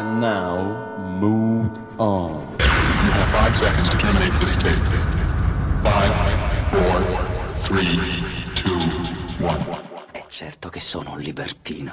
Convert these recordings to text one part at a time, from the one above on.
And now, Mood On. You have five seconds to terminate this tape. Five, four, three, two, one. È certo che sono un libertino.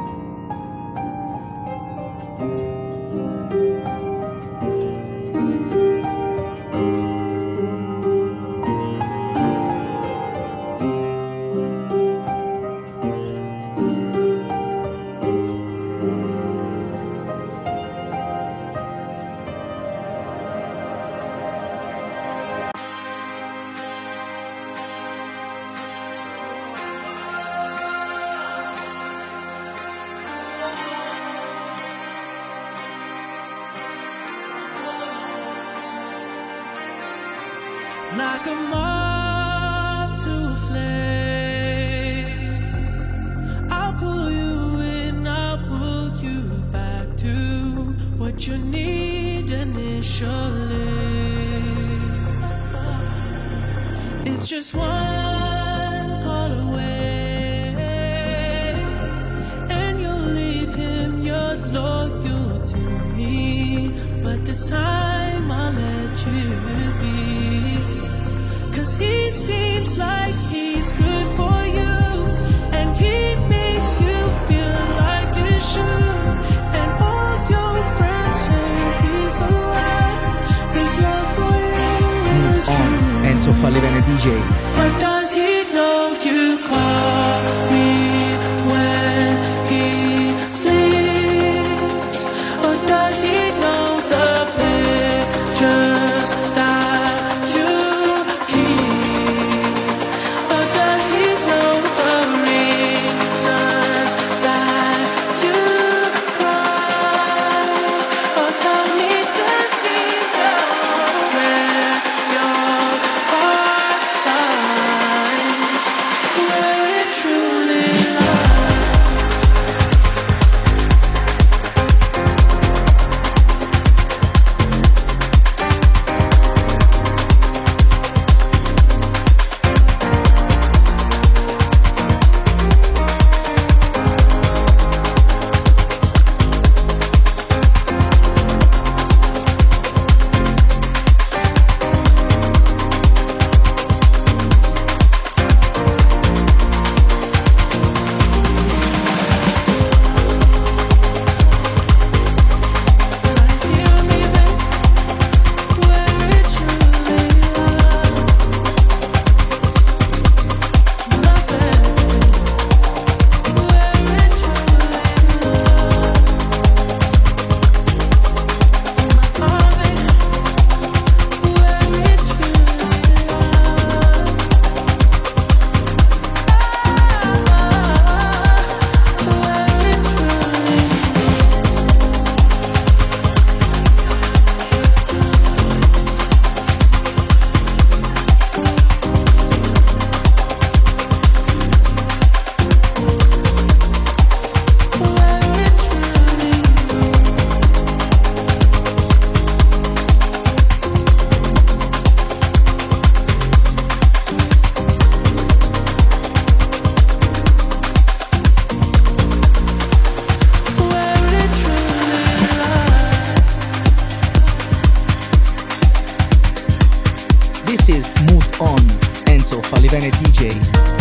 But does he know you call? is Mood On, Enzo Falivene DJ.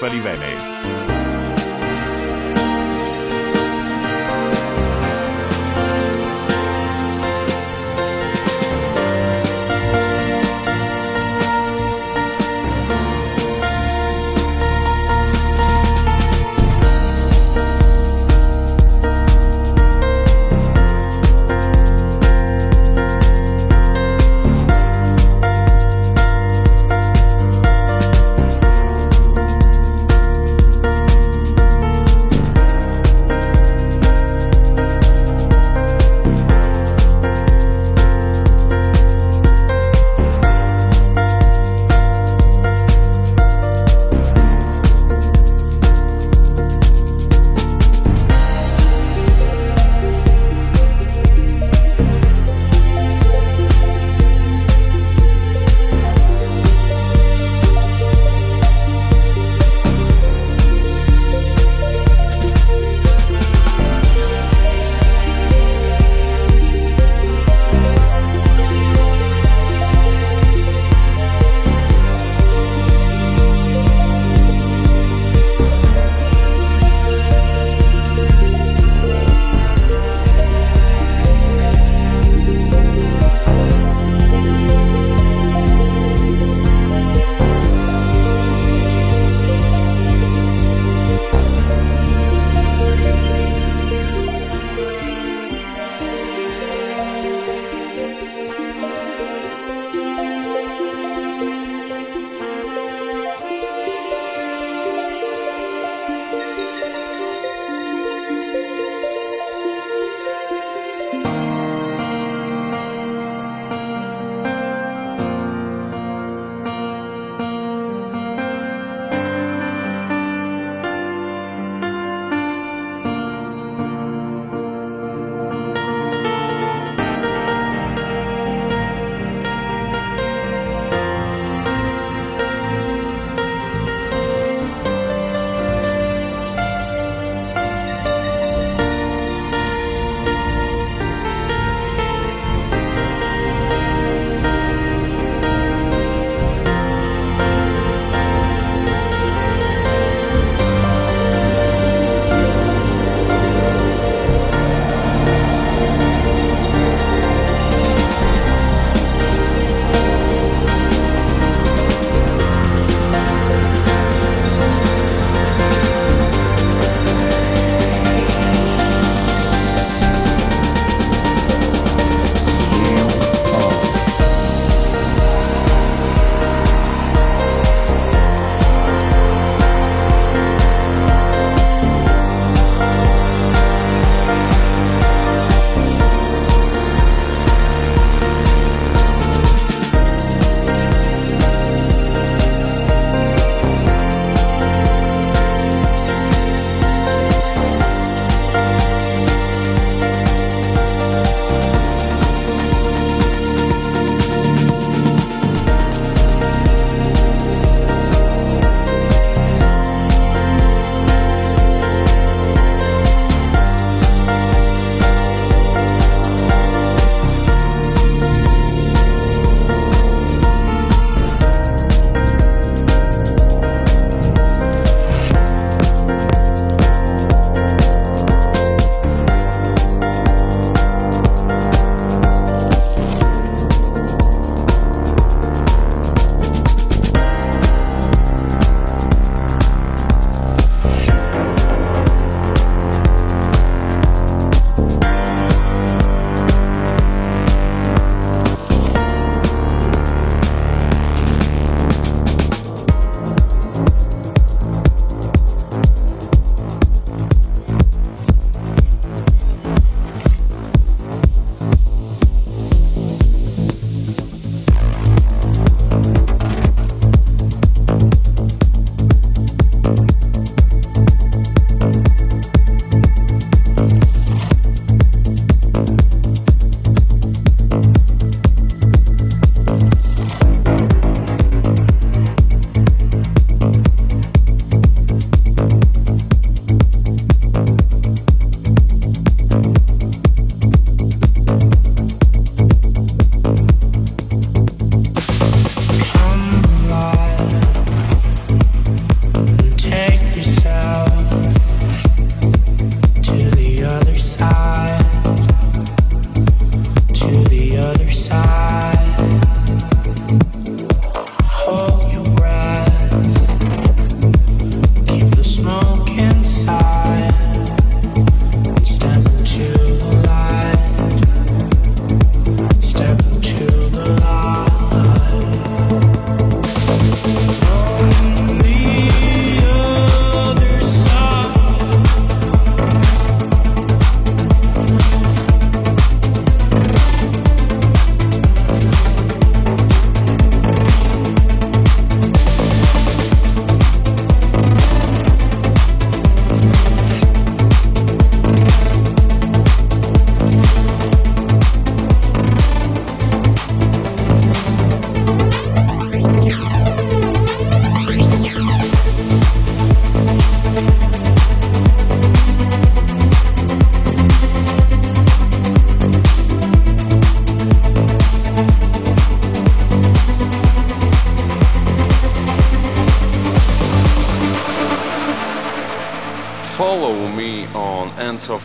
Enzo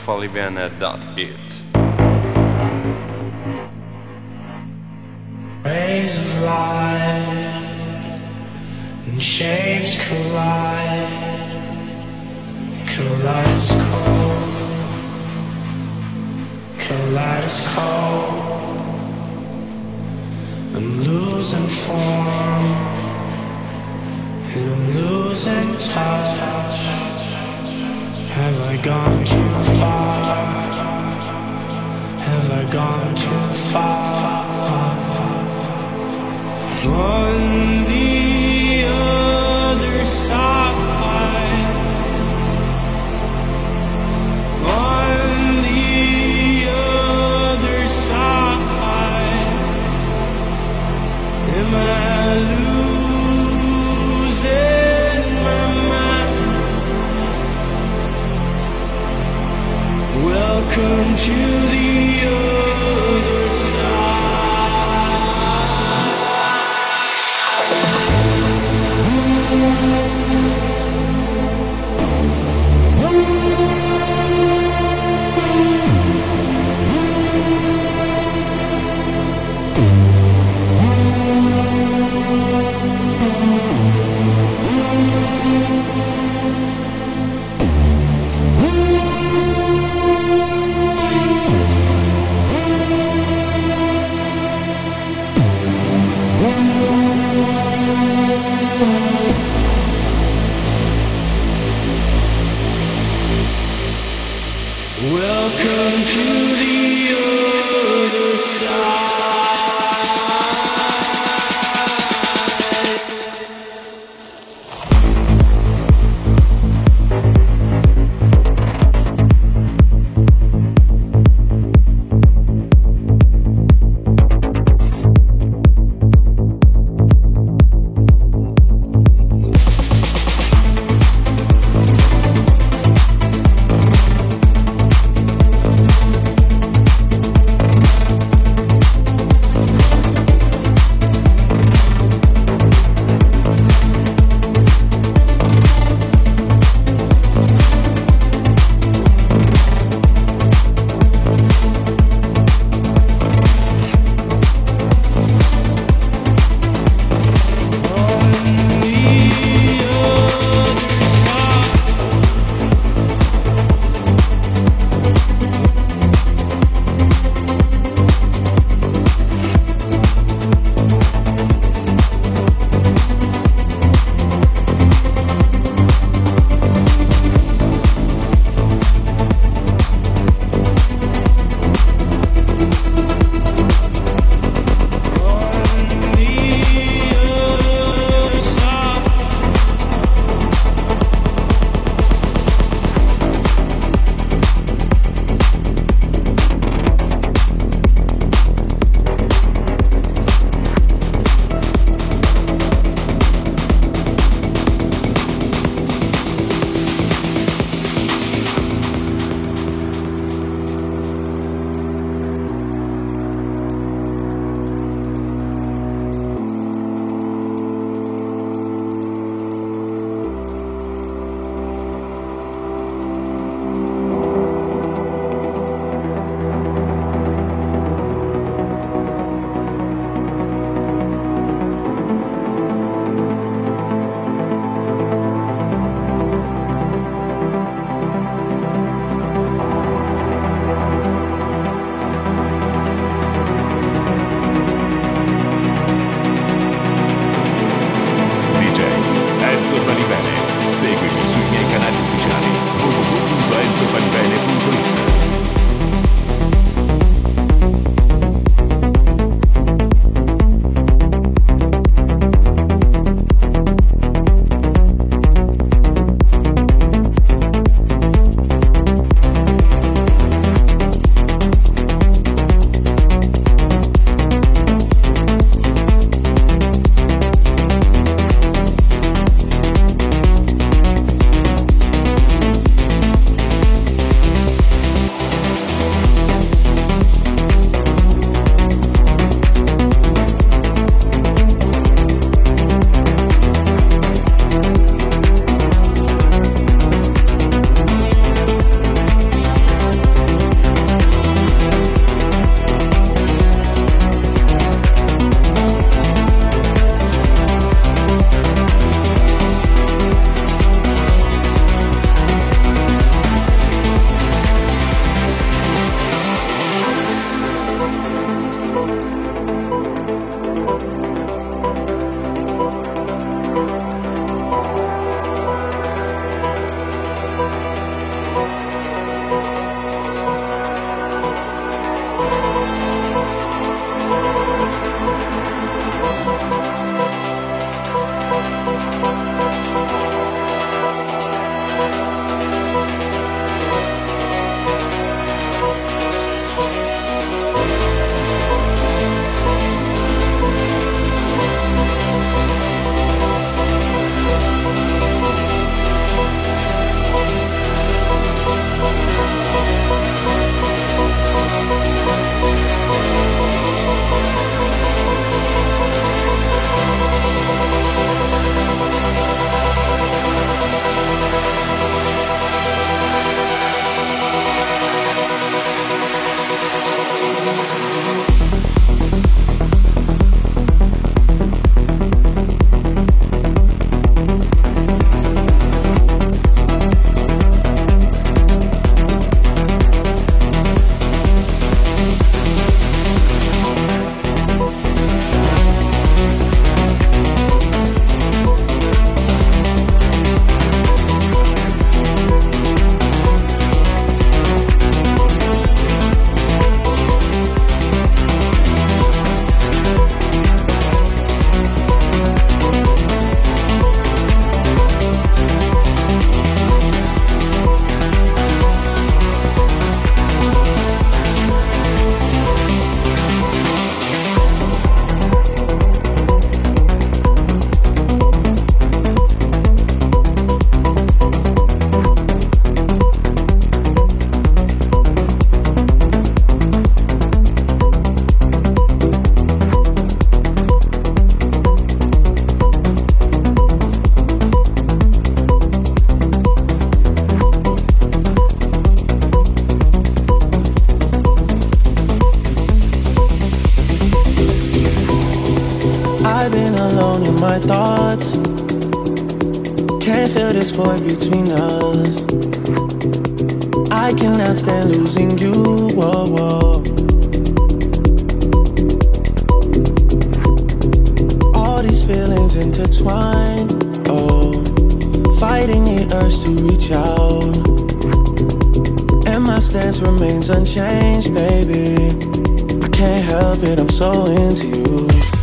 enzofalivene.it. Rays Welcome remains unchanged, baby. I can't help it, I'm so into you.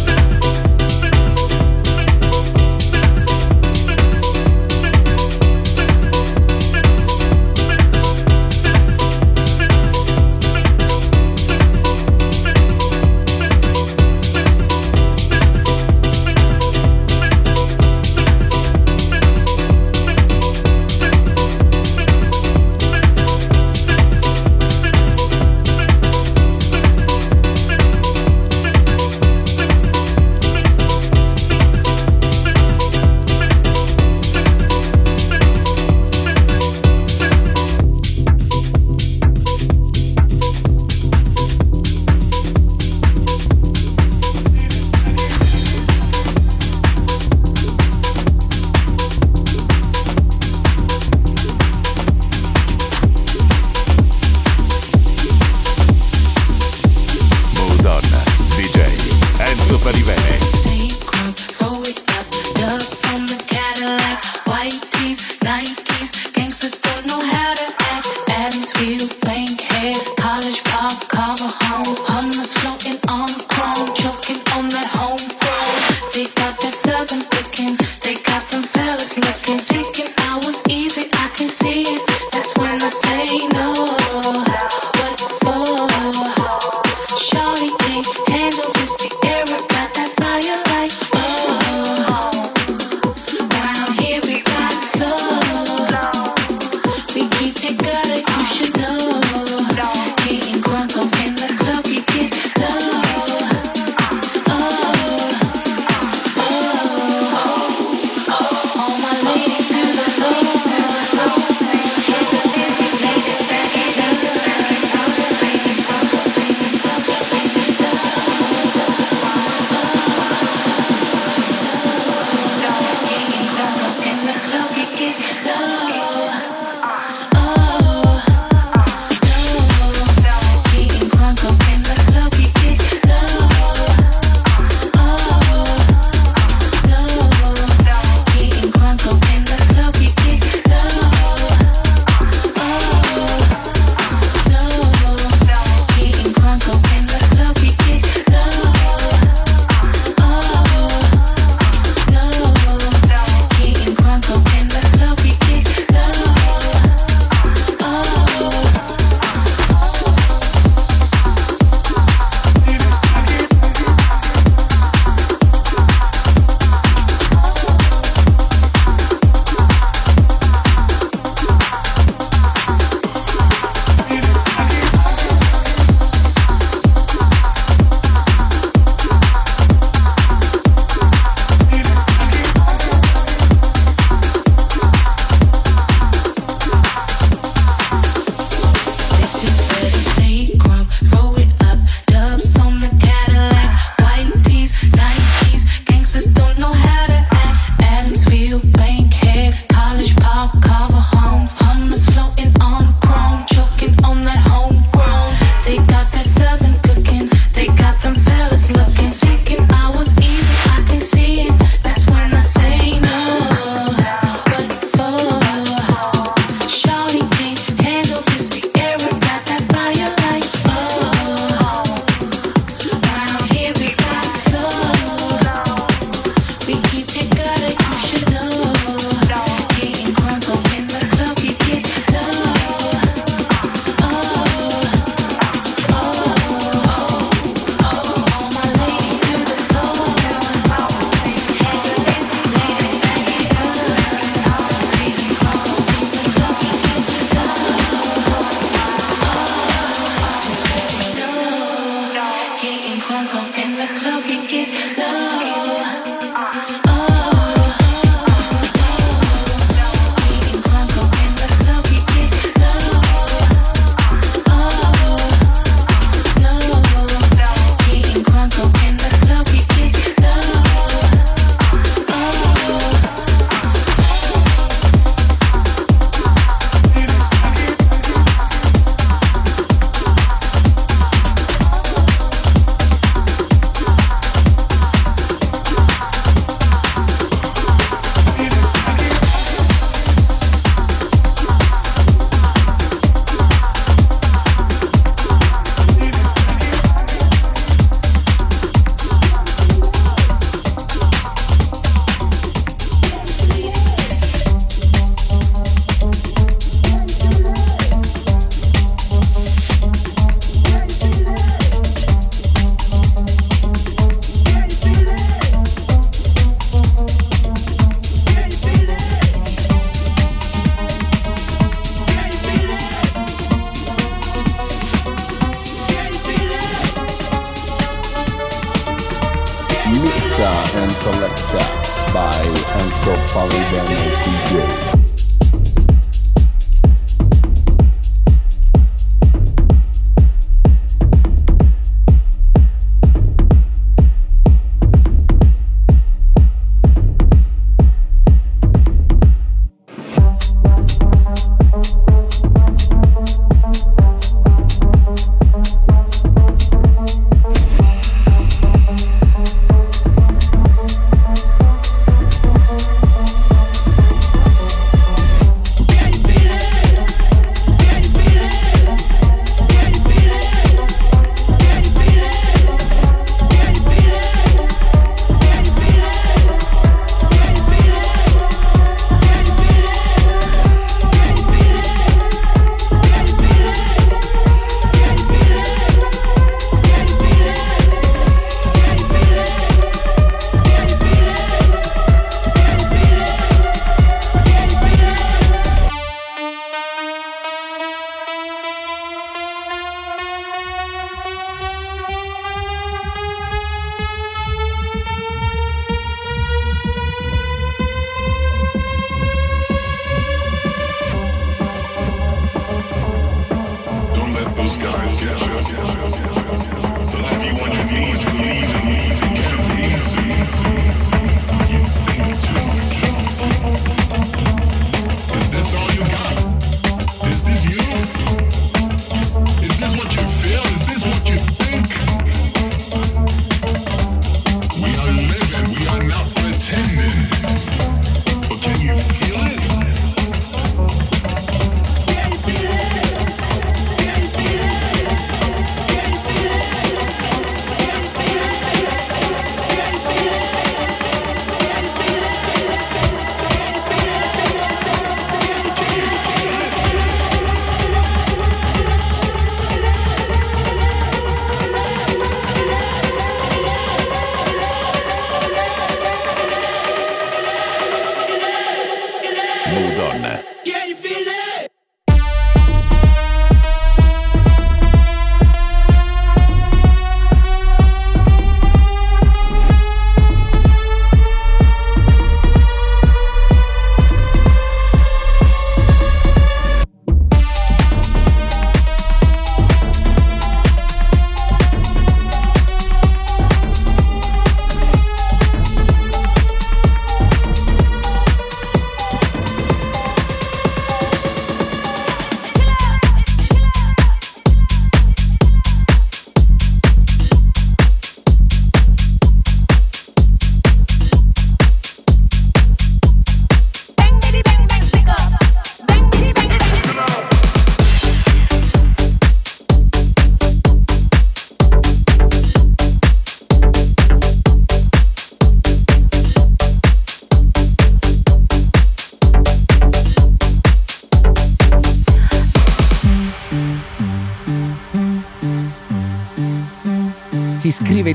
gotta, you should know. No.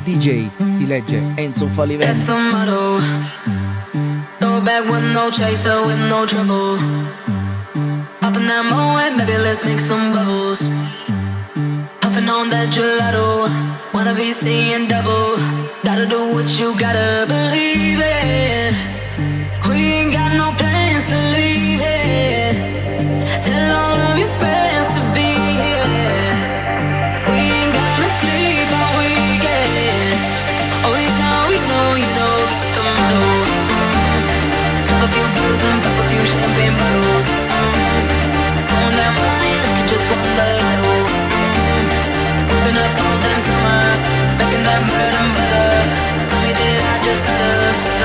DJ, si legge Enzo Falivene. That's motto. Throw back with no chaser, with no trouble. Popping that moe, baby, let's make some bubbles. Puffing on that gelato, wanna be seeing double. Gotta do what you gotta believe it. We ain't got no plans to leave it. Tell all of your friends All damn summer, making that bread and butter. Tell me, did I just stutter?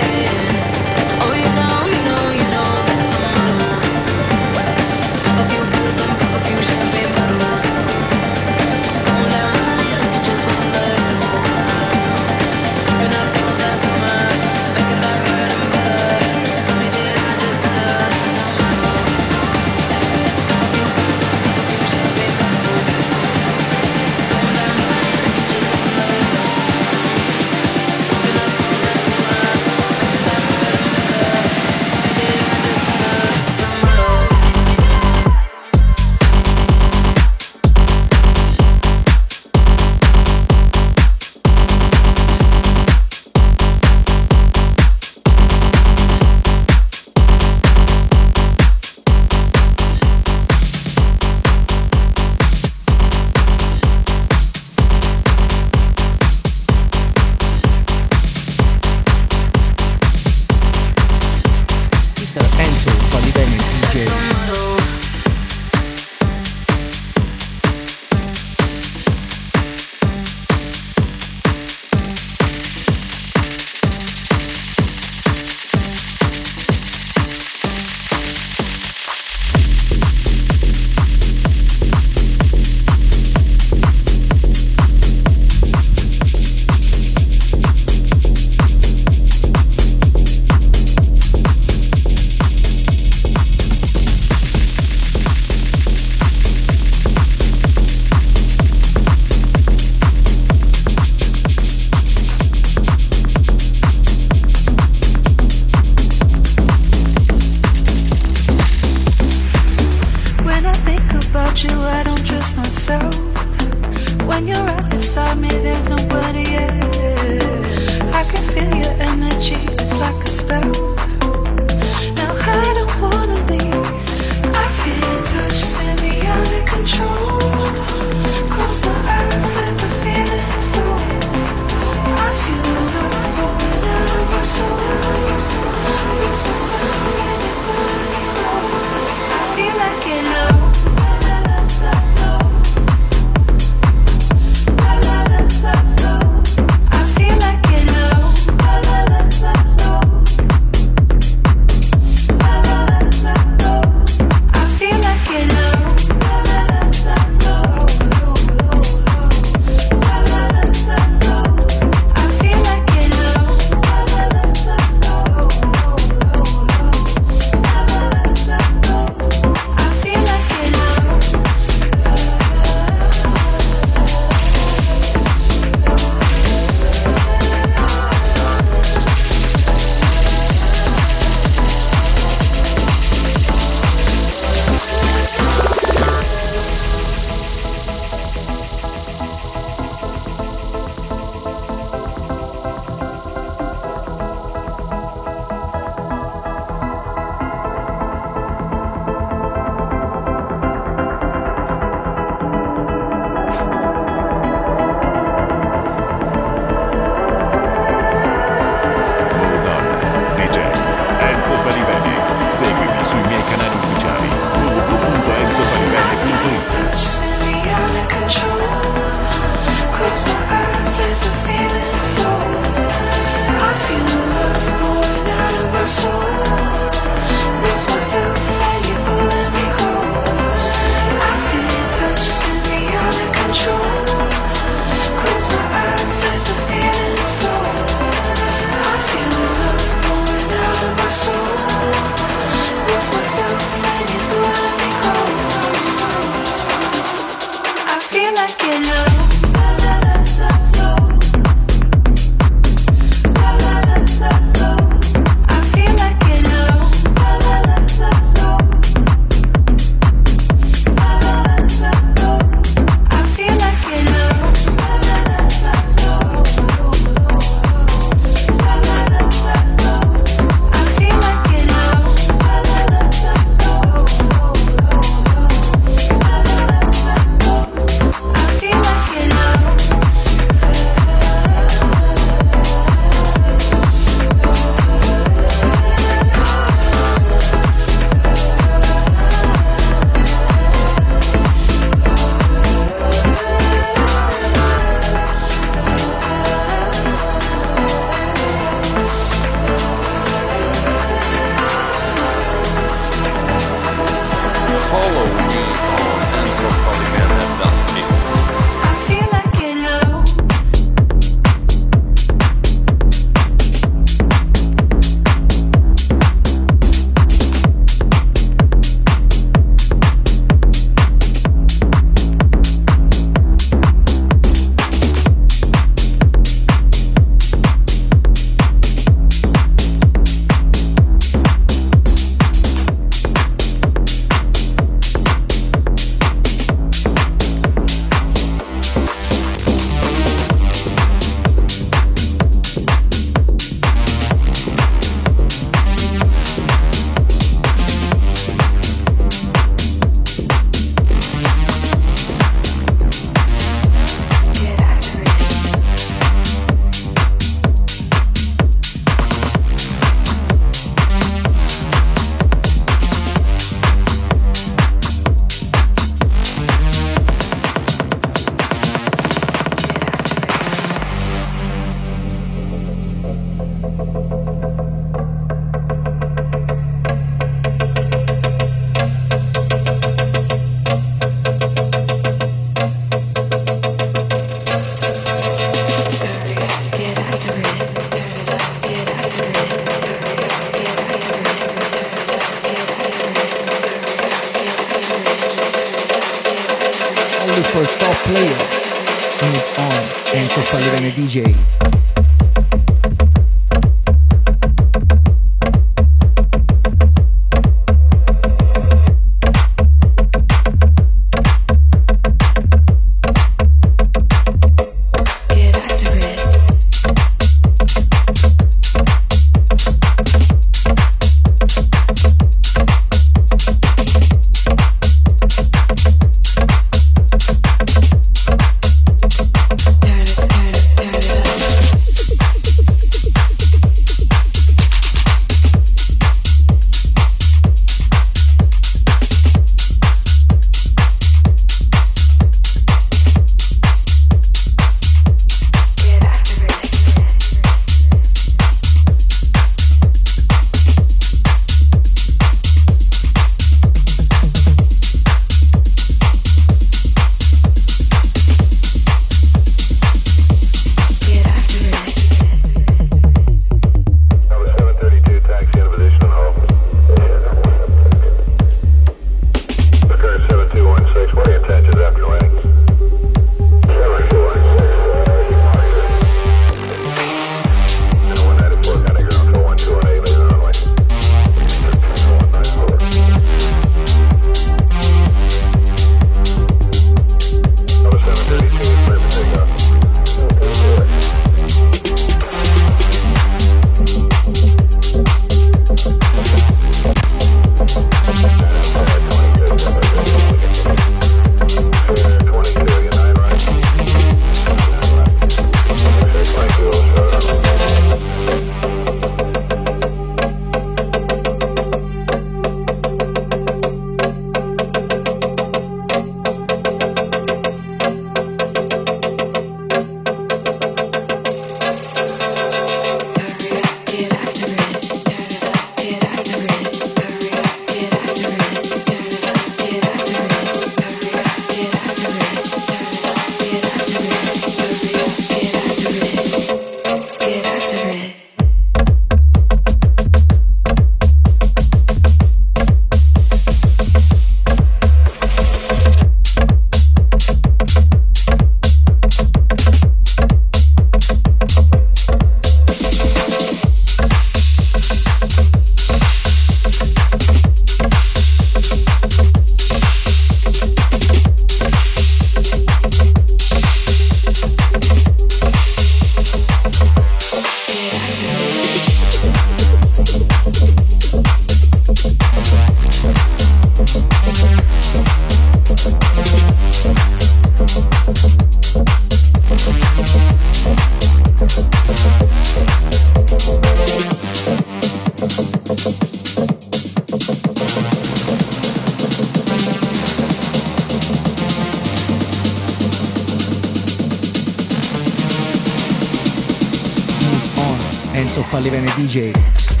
Enzo Fallivene DJ.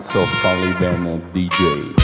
By Enzo Falivene DJ.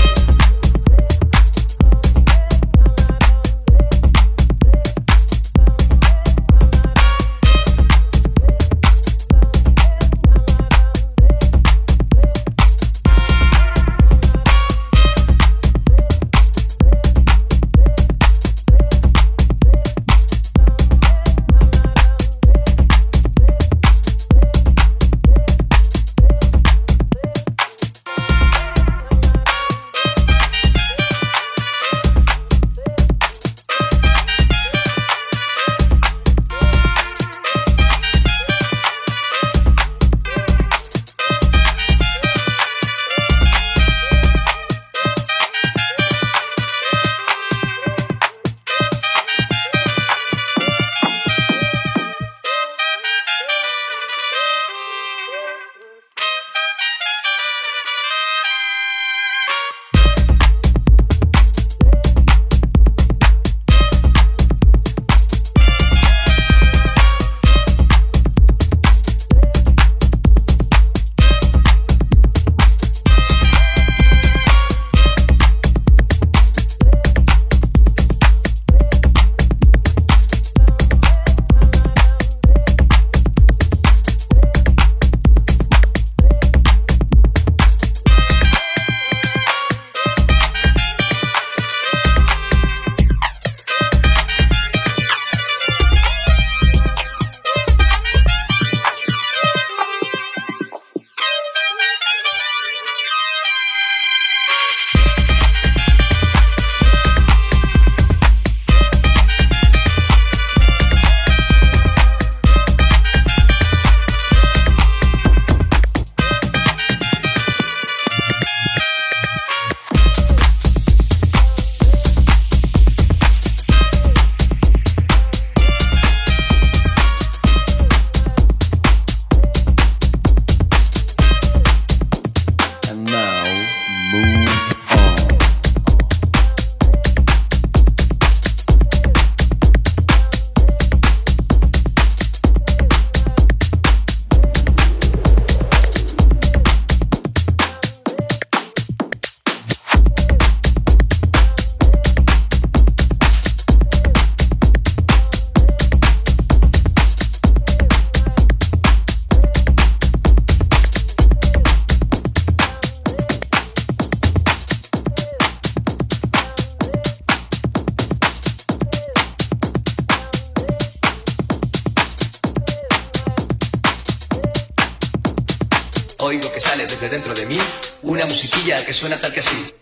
que sale desde dentro de mí, una musiquilla que suena tal que así.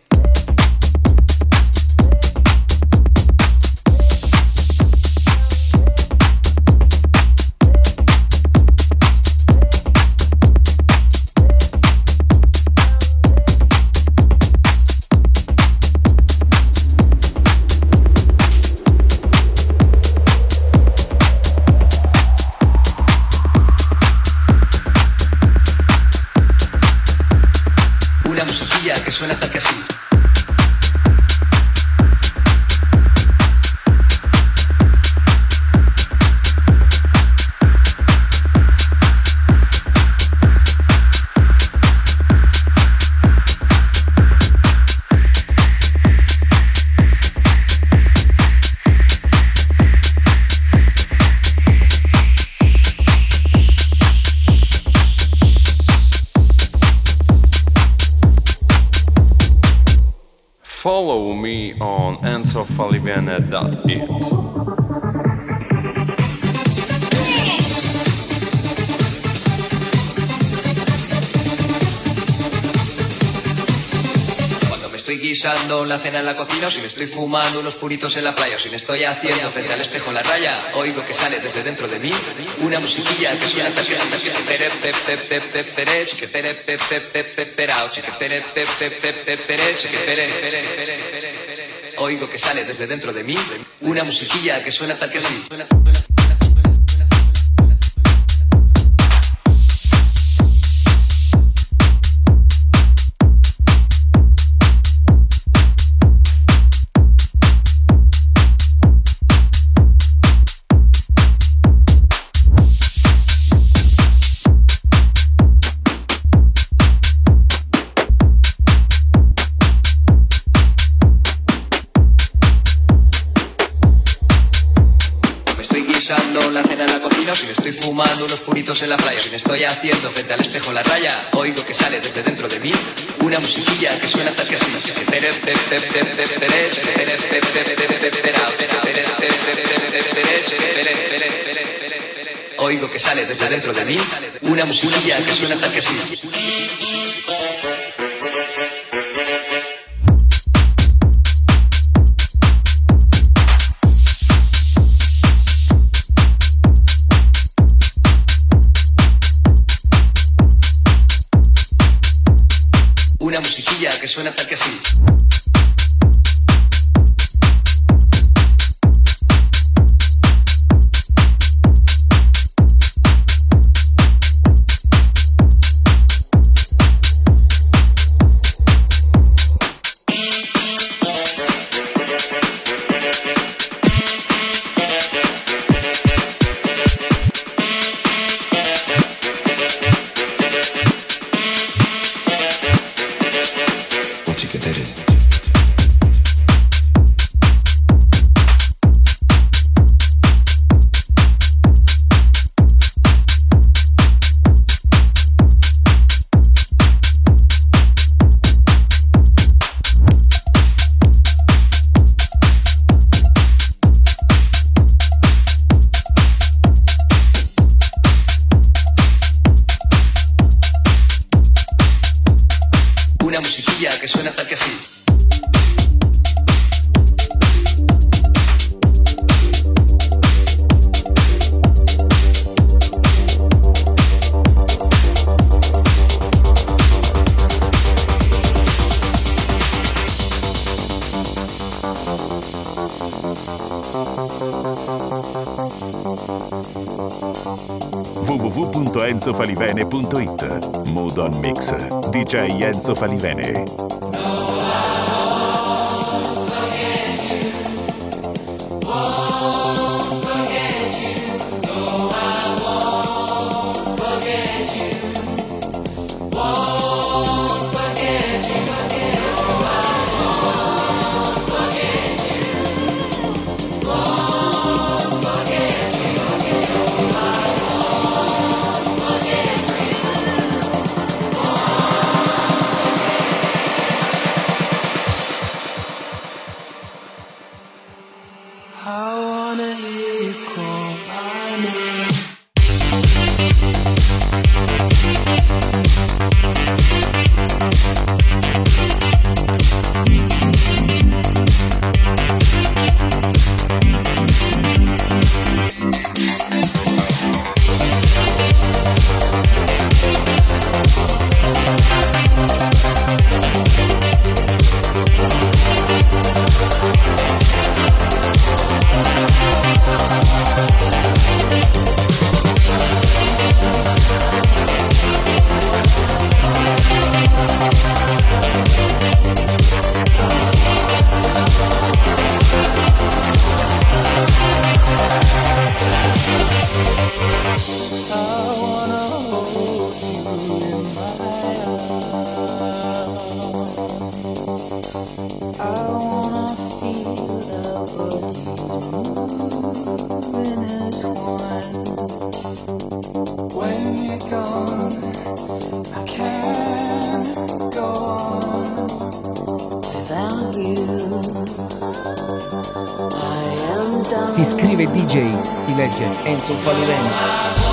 La cena en la cocina, o si me estoy fumando unos puritos en la playa, o si me estoy haciendo frente al espejo la raya, oigo que sale desde dentro de mí una musiquilla que suena tal que Oigo que sale desde dentro de mí una musiquilla que suena tal que en haciendo frente al espejo la raya, oigo que sale desde dentro de mí una musiquilla que suena tal que así. Oigo que sale desde dentro de mí una musiquilla que suena tal que así. www.enzofalivene.it Mood on Mix. DJ Enzo Falivene scrive DJ, si legge Enzo Falivene.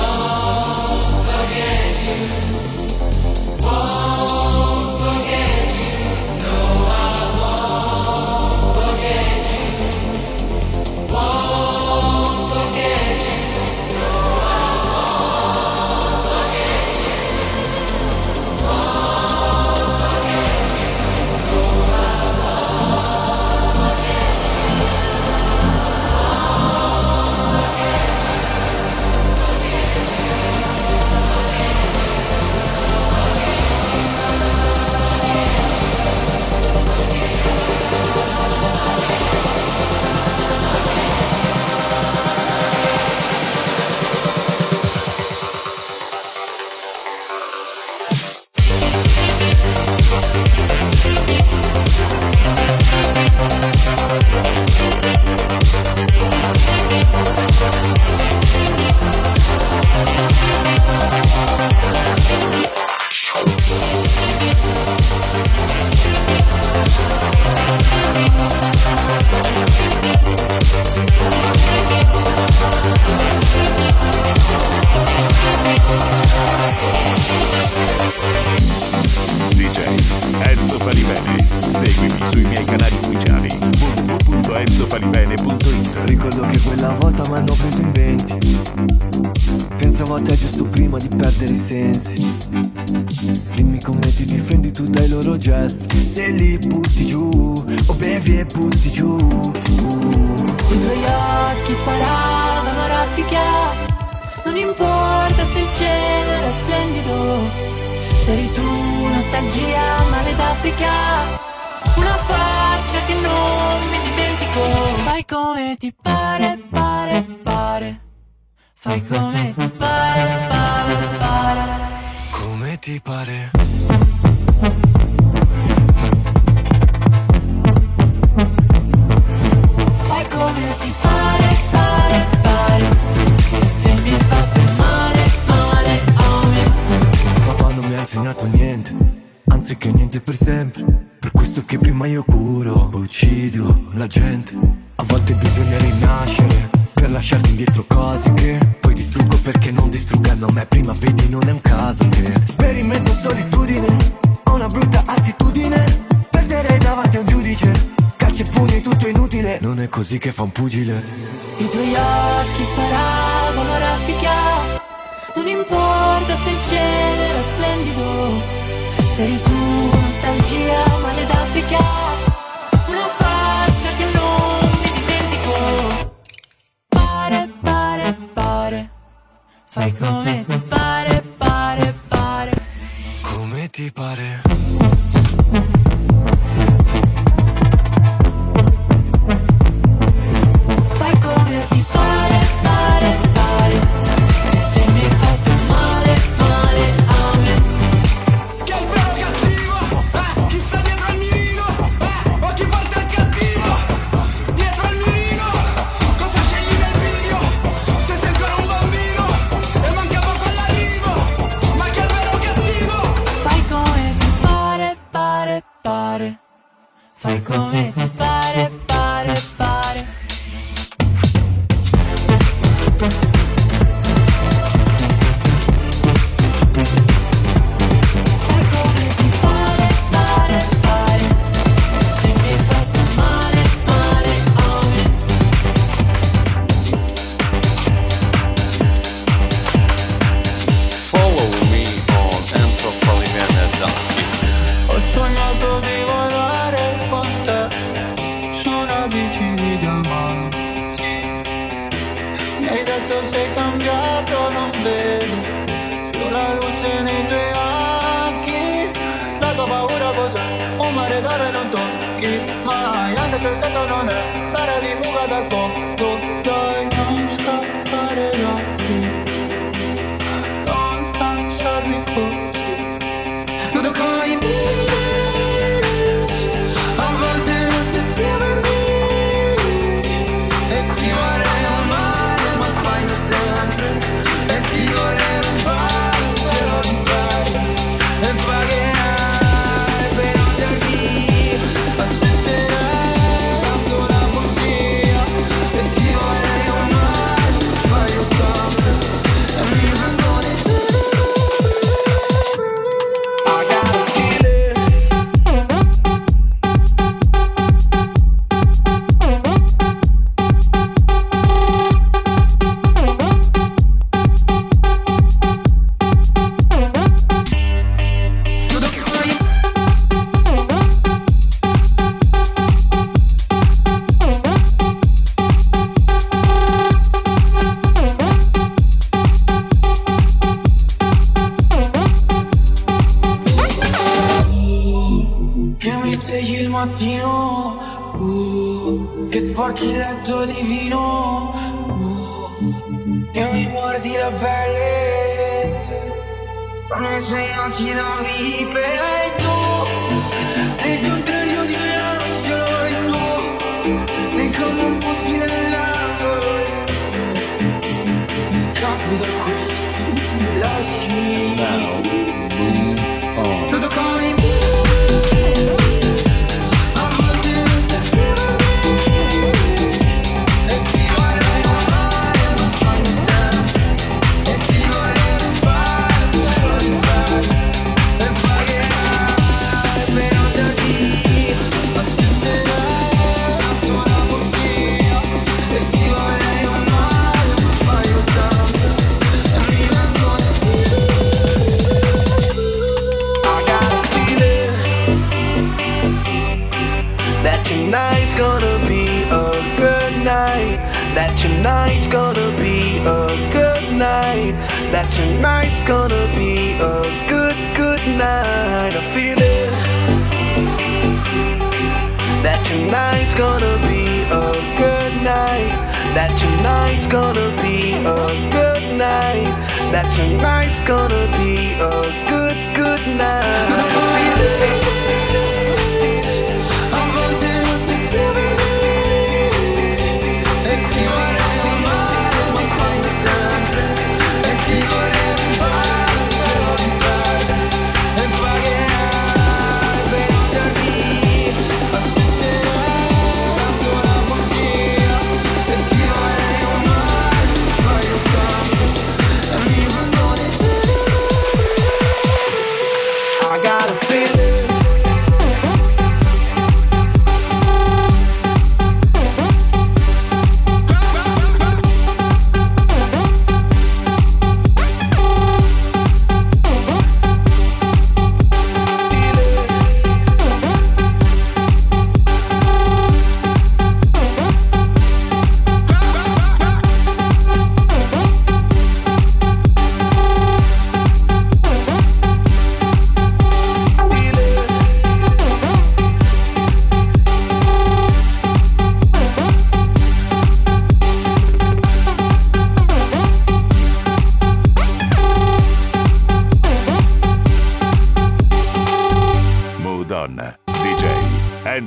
ma io curo, uccido la gente. A volte bisogna rinascere per lasciarti indietro cose che poi distruggo perché non distruggano me. Prima vedi, non è un caso che sperimento solitudine. Ho una brutta attitudine. Perdere davanti a un giudice. Caccia e pugni, tutto inutile. Non è così che fa un pugile. I tuoi occhi sparavano raffica. Non importa se il cielo era splendido. Sei tu, nostalgia. far detto sei cambiato, non vedo più la luce nei tuoi